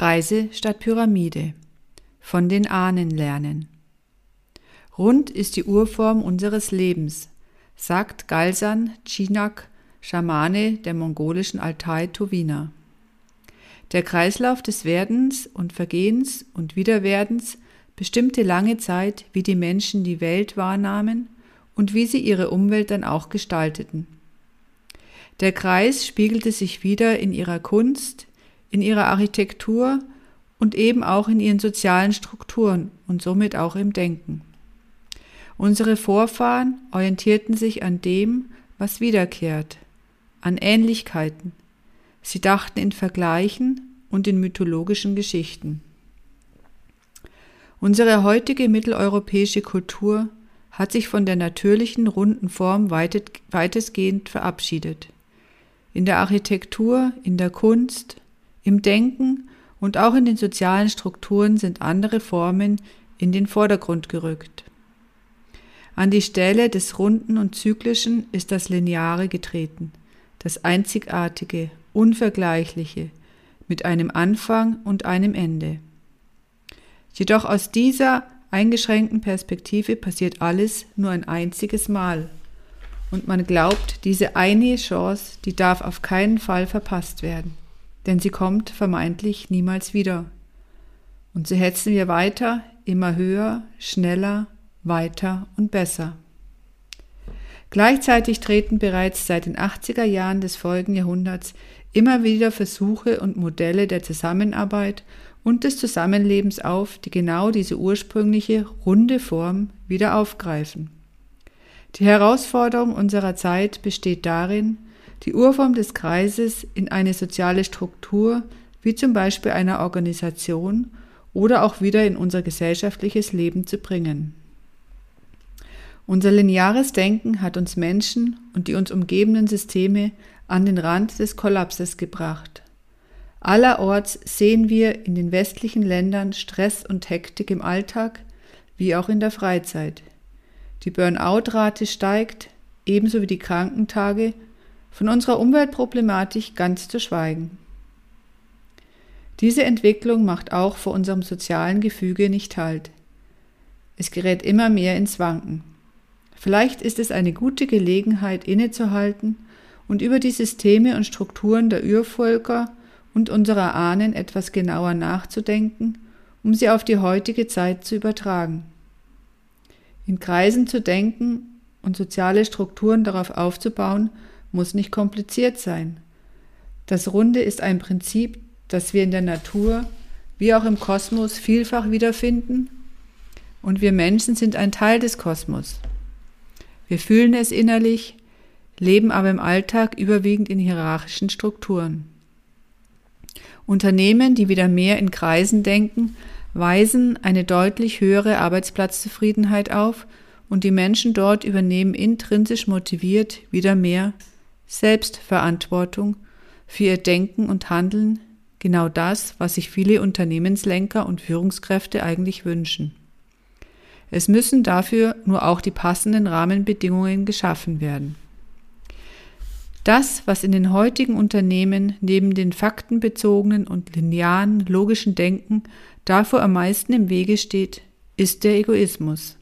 Kreise statt Pyramide. Von den Ahnen lernen. Rund ist die Urform unseres Lebens, sagt Galsan Chinak, Schamane der mongolischen Altai Towina. Der Kreislauf des Werdens und Vergehens und Wiederwerdens bestimmte lange Zeit, wie die Menschen die Welt wahrnahmen und wie sie ihre Umwelt dann auch gestalteten. Der Kreis spiegelte sich wieder in ihrer Kunst, in ihrer Architektur und eben auch in ihren sozialen Strukturen und somit auch im Denken. Unsere Vorfahren orientierten sich an dem, was wiederkehrt, an Ähnlichkeiten. Sie dachten in Vergleichen und in mythologischen Geschichten. Unsere heutige mitteleuropäische Kultur hat sich von der natürlichen runden Form weitestgehend verabschiedet. In der Architektur, in der Kunst, im Denken und auch in den sozialen Strukturen sind andere Formen in den Vordergrund gerückt. An die Stelle des Runden und Zyklischen ist das Lineare getreten, das Einzigartige, Unvergleichliche, mit einem Anfang und einem Ende. Jedoch aus dieser eingeschränkten Perspektive passiert alles nur ein einziges Mal. Und man glaubt, diese eine Chance, die darf auf keinen Fall verpasst werden denn sie kommt vermeintlich niemals wieder. Und so hetzen wir weiter, immer höher, schneller, weiter und besser. Gleichzeitig treten bereits seit den 80er Jahren des folgenden Jahrhunderts immer wieder Versuche und Modelle der Zusammenarbeit und des Zusammenlebens auf, die genau diese ursprüngliche runde Form wieder aufgreifen. Die Herausforderung unserer Zeit besteht darin, die Urform des Kreises in eine soziale Struktur, wie zum Beispiel einer Organisation, oder auch wieder in unser gesellschaftliches Leben zu bringen. Unser lineares Denken hat uns Menschen und die uns umgebenden Systeme an den Rand des Kollapses gebracht. Allerorts sehen wir in den westlichen Ländern Stress und Hektik im Alltag wie auch in der Freizeit. Die Burnout-Rate steigt, ebenso wie die Krankentage von unserer Umweltproblematik ganz zu schweigen. Diese Entwicklung macht auch vor unserem sozialen Gefüge nicht Halt. Es gerät immer mehr ins Wanken. Vielleicht ist es eine gute Gelegenheit, innezuhalten und über die Systeme und Strukturen der Urvölker und unserer Ahnen etwas genauer nachzudenken, um sie auf die heutige Zeit zu übertragen. In Kreisen zu denken und soziale Strukturen darauf aufzubauen, muss nicht kompliziert sein. Das Runde ist ein Prinzip, das wir in der Natur wie auch im Kosmos vielfach wiederfinden und wir Menschen sind ein Teil des Kosmos. Wir fühlen es innerlich, leben aber im Alltag überwiegend in hierarchischen Strukturen. Unternehmen, die wieder mehr in Kreisen denken, weisen eine deutlich höhere Arbeitsplatzzufriedenheit auf und die Menschen dort übernehmen intrinsisch motiviert wieder mehr Selbstverantwortung für ihr Denken und Handeln, genau das, was sich viele Unternehmenslenker und Führungskräfte eigentlich wünschen. Es müssen dafür nur auch die passenden Rahmenbedingungen geschaffen werden. Das, was in den heutigen Unternehmen neben den faktenbezogenen und linearen logischen Denken davor am meisten im Wege steht, ist der Egoismus.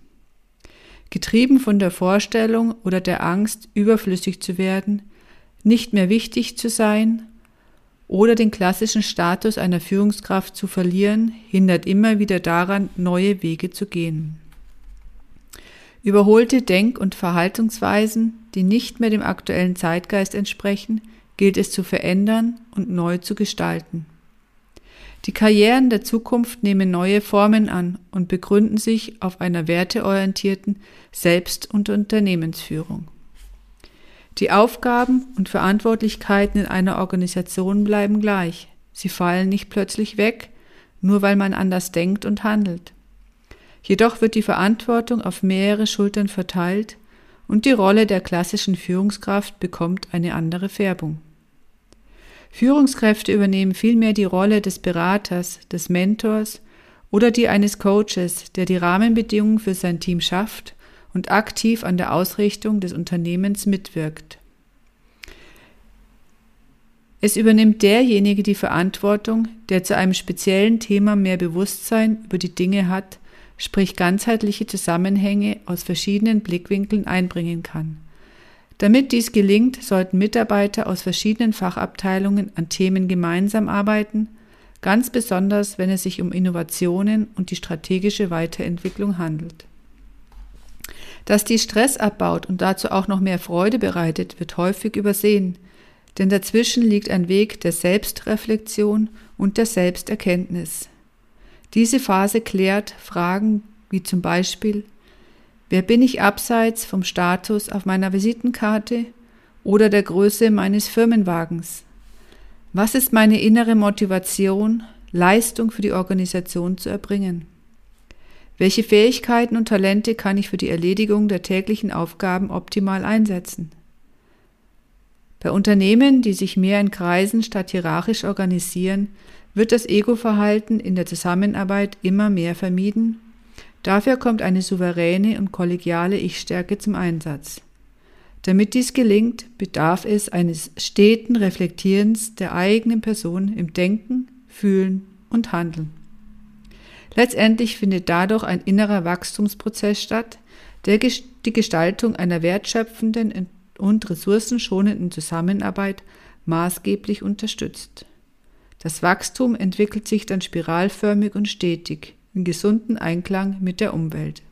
Getrieben von der Vorstellung oder der Angst, überflüssig zu werden, nicht mehr wichtig zu sein oder den klassischen Status einer Führungskraft zu verlieren, hindert immer wieder daran, neue Wege zu gehen. Überholte Denk- und Verhaltensweisen, die nicht mehr dem aktuellen Zeitgeist entsprechen, gilt es zu verändern und neu zu gestalten. Die Karrieren der Zukunft nehmen neue Formen an und begründen sich auf einer werteorientierten Selbst- und Unternehmensführung. Die Aufgaben und Verantwortlichkeiten in einer Organisation bleiben gleich. Sie fallen nicht plötzlich weg, nur weil man anders denkt und handelt. Jedoch wird die Verantwortung auf mehrere Schultern verteilt und die Rolle der klassischen Führungskraft bekommt eine andere Färbung. Führungskräfte übernehmen vielmehr die Rolle des Beraters, des Mentors oder die eines Coaches, der die Rahmenbedingungen für sein Team schafft und aktiv an der Ausrichtung des Unternehmens mitwirkt. Es übernimmt derjenige die Verantwortung, der zu einem speziellen Thema mehr Bewusstsein über die Dinge hat, sprich ganzheitliche Zusammenhänge aus verschiedenen Blickwinkeln einbringen kann. Damit dies gelingt, sollten Mitarbeiter aus verschiedenen Fachabteilungen an Themen gemeinsam arbeiten, ganz besonders wenn es sich um Innovationen und die strategische Weiterentwicklung handelt. Dass dies Stress abbaut und dazu auch noch mehr Freude bereitet, wird häufig übersehen, denn dazwischen liegt ein Weg der Selbstreflexion und der Selbsterkenntnis. Diese Phase klärt Fragen wie zum Beispiel, wer bin ich abseits vom Status auf meiner Visitenkarte oder der Größe meines Firmenwagens? Was ist meine innere Motivation, Leistung für die Organisation zu erbringen? Welche Fähigkeiten und Talente kann ich für die Erledigung der täglichen Aufgaben optimal einsetzen? Bei Unternehmen, die sich mehr in Kreisen statt hierarchisch organisieren, wird das Ego-Verhalten in der Zusammenarbeit immer mehr vermieden. Dafür kommt eine souveräne und kollegiale Ich-Stärke zum Einsatz. Damit dies gelingt, bedarf es eines steten Reflektierens der eigenen Person im Denken, Fühlen und Handeln. Letztendlich findet dadurch ein innerer Wachstumsprozess statt, der die Gestaltung einer wertschöpfenden und ressourcenschonenden Zusammenarbeit maßgeblich unterstützt. Das Wachstum entwickelt sich dann spiralförmig und stetig in gesunden Einklang mit der Umwelt.